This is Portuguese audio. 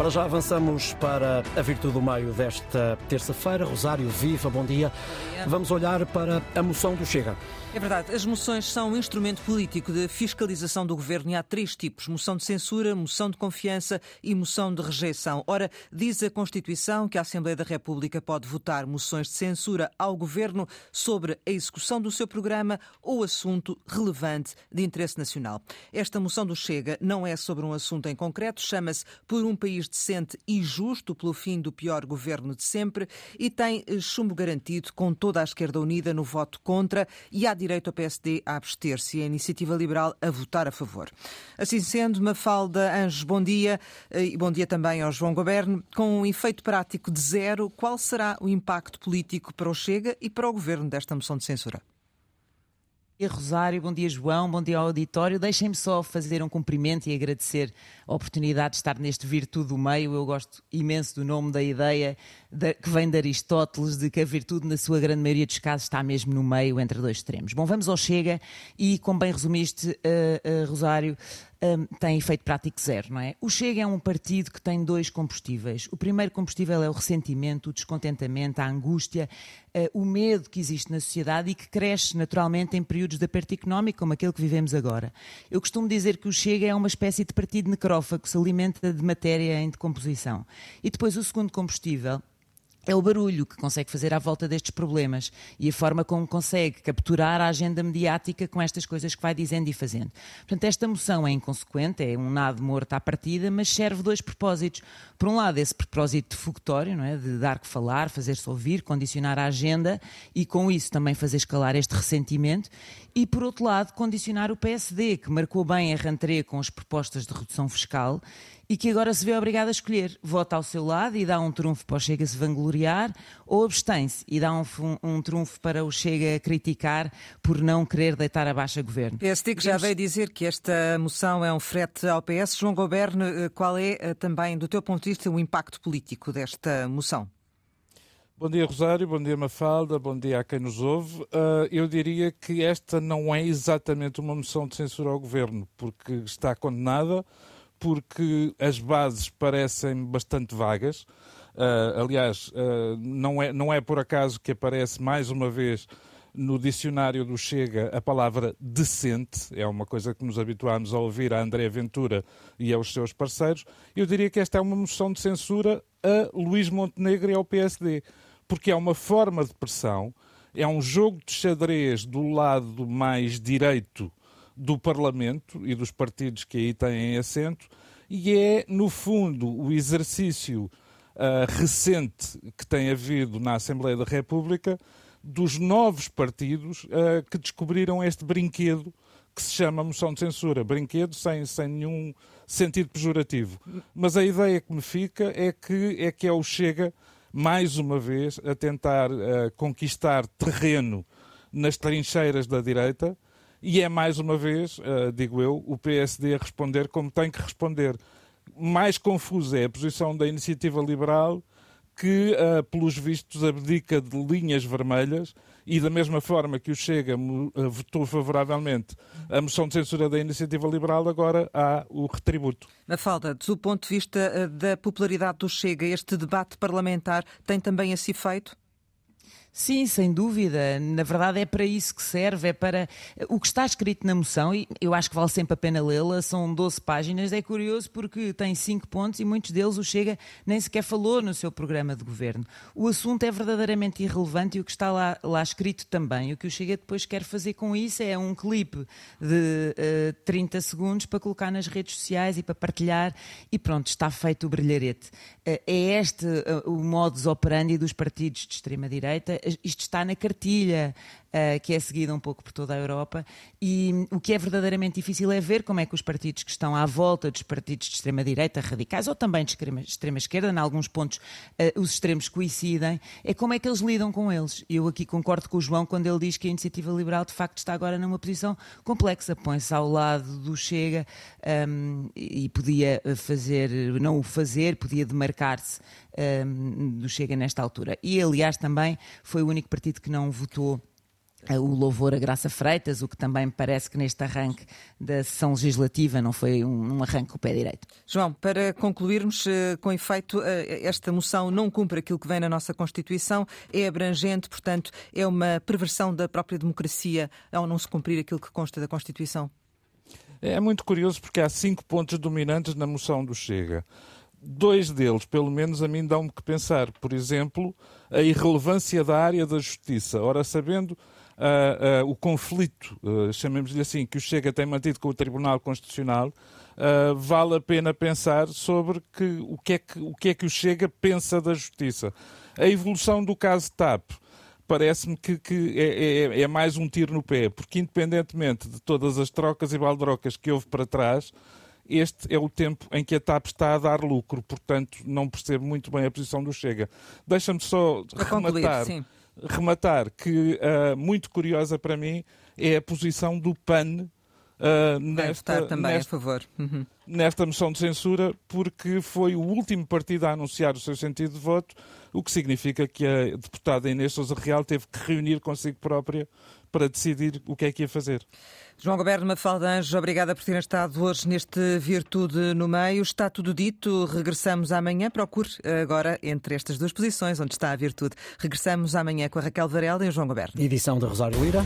Para já avançamos para a Virtude do Maio desta terça-feira. Rosário, viva, bom dia. Vamos olhar para a moção do Chega. É verdade, as moções são um instrumento político de fiscalização do governo e há três tipos: moção de censura, moção de confiança e moção de rejeição. Ora, diz a Constituição que a Assembleia da República pode votar moções de censura ao governo sobre a execução do seu programa ou assunto relevante de interesse nacional. Esta moção do Chega não é sobre um assunto em concreto, chama-se Por um País Decente e Justo pelo fim do pior governo de sempre e tem chumbo garantido com toda a esquerda unida no voto contra e há direito ao PSD a abster-se e a Iniciativa Liberal a votar a favor. Assim sendo, Mafalda Anjos, bom dia eh, e bom dia também ao João Goberno. Com um efeito prático de zero, qual será o impacto político para o Chega e para o Governo desta moção de censura? Dia, Rosário, bom dia, João, bom dia ao auditório. Deixem-me só fazer um cumprimento e agradecer a oportunidade de estar neste Virtude do Meio. Eu gosto imenso do nome da ideia de, que vem de Aristóteles, de que a virtude, na sua grande maioria dos casos, está mesmo no meio, entre dois extremos. Bom, vamos ao Chega e, como bem resumiste, uh, uh, Rosário, um, tem efeito prático zero, não é? O Chega é um partido que tem dois combustíveis. O primeiro combustível é o ressentimento, o descontentamento, a angústia, uh, o medo que existe na sociedade e que cresce naturalmente em períodos de aperto económico, como aquele que vivemos agora. Eu costumo dizer que o Chega é uma espécie de partido necrófago que se alimenta de matéria em decomposição. E depois o segundo combustível é o barulho que consegue fazer à volta destes problemas e a forma como consegue capturar a agenda mediática com estas coisas que vai dizendo e fazendo. Portanto, esta moção é inconsequente, é um nado morto à partida, mas serve dois propósitos. Por um lado, esse propósito de não é? de dar que falar, fazer-se ouvir, condicionar a agenda e com isso também fazer escalar este ressentimento. E, por outro lado, condicionar o PSD, que marcou bem a rentrée com as propostas de redução fiscal e que agora se vê obrigado a escolher. Vota ao seu lado e dá um trunfo para o Chega se vangloriar, ou abstém-se e dá um, um, trunfo para o Chega criticar por não querer deitar abaixo a governo. PSD que já veio dizer que esta moção é um frete ao PS. João Goberno, eh, qual é eh, também, do teu ponto de vista, o impacto político desta moção? Bom dia, Rosário. Bom dia, Mafalda. Bom dia a quem nos ouve. Uh, eu diria que esta não é exatamente uma moção de censura ao governo, porque está condenada porque as bases parecem bastante vagas. Uh, aliás, uh, não, é, não é por acaso que aparece mais uma vez no dicionário do Chega a palavra decente, é uma coisa que nos habituámos a ouvir a André Ventura e aos seus parceiros. Eu diria que esta é uma moção de censura a Luís Montenegro e ao PSD, porque é uma forma de pressão, é um jogo de xadrez do lado mais direito do Parlamento e dos partidos que aí têm assento, e é, no fundo, o exercício uh, recente que tem havido na Assembleia da República dos novos partidos uh, que descobriram este brinquedo que se chama moção de censura. Brinquedo sem, sem nenhum sentido pejorativo. Mas a ideia que me fica é que é, que é o Chega, mais uma vez, a tentar uh, conquistar terreno nas trincheiras da direita e é mais uma vez, uh, digo eu, o PSD a responder como tem que responder. Mais confusa é a posição da iniciativa liberal, que, uh, pelos vistos, abdica de linhas vermelhas e, da mesma forma que o Chega uh, votou favoravelmente a moção de censura da iniciativa liberal, agora há o retributo. Na falta, do ponto de vista da popularidade do Chega, este debate parlamentar tem também esse efeito? Sim, sem dúvida. Na verdade, é para isso que serve. É para o que está escrito na moção, e eu acho que vale sempre a pena lê-la. São 12 páginas. É curioso porque tem 5 pontos e muitos deles o Chega nem sequer falou no seu programa de governo. O assunto é verdadeiramente irrelevante e o que está lá, lá escrito também. O que o Chega depois quer fazer com isso é um clipe de uh, eh, 30 segundos para colocar nas redes sociais e para partilhar, e pronto, está feito o brilharete. Uh, é este uh, o modus operandi dos partidos de extrema-direita isto está na cartilha uh, que é seguida um pouco por toda a Europa e o que é verdadeiramente difícil é ver como é que os partidos que estão à volta dos partidos de extrema-direita radicais ou também de extrema-esquerda, em alguns pontos uh, os extremos coincidem, é como é que eles lidam com eles. Eu aqui concordo com o João quando ele diz que a iniciativa liberal de facto está agora numa posição complexa, põe-se ao lado do Chega um, e podia fazer, não o fazer, podia demarcar-se um, do Chega nesta altura. E aliás também foi o único partido que não votou o louvor a Graça Freitas, o que também parece que neste arranque da sessão legislativa não foi um, um arranque com o pé direito. João, para concluirmos, eh, com efeito, eh, esta moção não cumpre aquilo que vem na nossa Constituição, é abrangente, portanto, é uma perversão da própria democracia ao não se cumprir aquilo que consta da Constituição? É muito curioso porque há cinco pontos dominantes na moção do Chega dois deles, pelo menos a mim, dão-me que pensar. Por exemplo, a irrelevância da área da justiça. Ora, sabendo uh, uh, o conflito, uh, chamemos-lhe assim, que o Chega tem mantido com o Tribunal Constitucional, vale a pena pensar sobre que, o, que é que, o que é que o Chega pensa da justiça. A evolução do caso TAP parece-me que, que é, é, é, mais um tiro no pé, porque independentemente de todas as trocas e baldrocas que houve para trás, este é o tempo em que a TAP está a dar lucro, portanto não percebo muito bem a posição do Chega. Deixa-me só rematar. Concluir, rematar que, uh, muito curiosa para mim, é a posição do PAN Uh, nesta, também nesta, a favor. Uhum. Nesta moção de censura, porque foi o último partido a anunciar o seu sentido de voto, o que significa que a deputada Inês Souza Real teve que reunir consigo própria para decidir o que é que ia fazer. João Goberno Mafalda Anjos, obrigada por terem estado hoje neste Virtude no Meio. Está tudo dito, regressamos amanhã. Procure agora entre estas duas posições onde está a Virtude. Regressamos amanhã com a Raquel Varela e o João Goberno. Edição de Rosário Lira.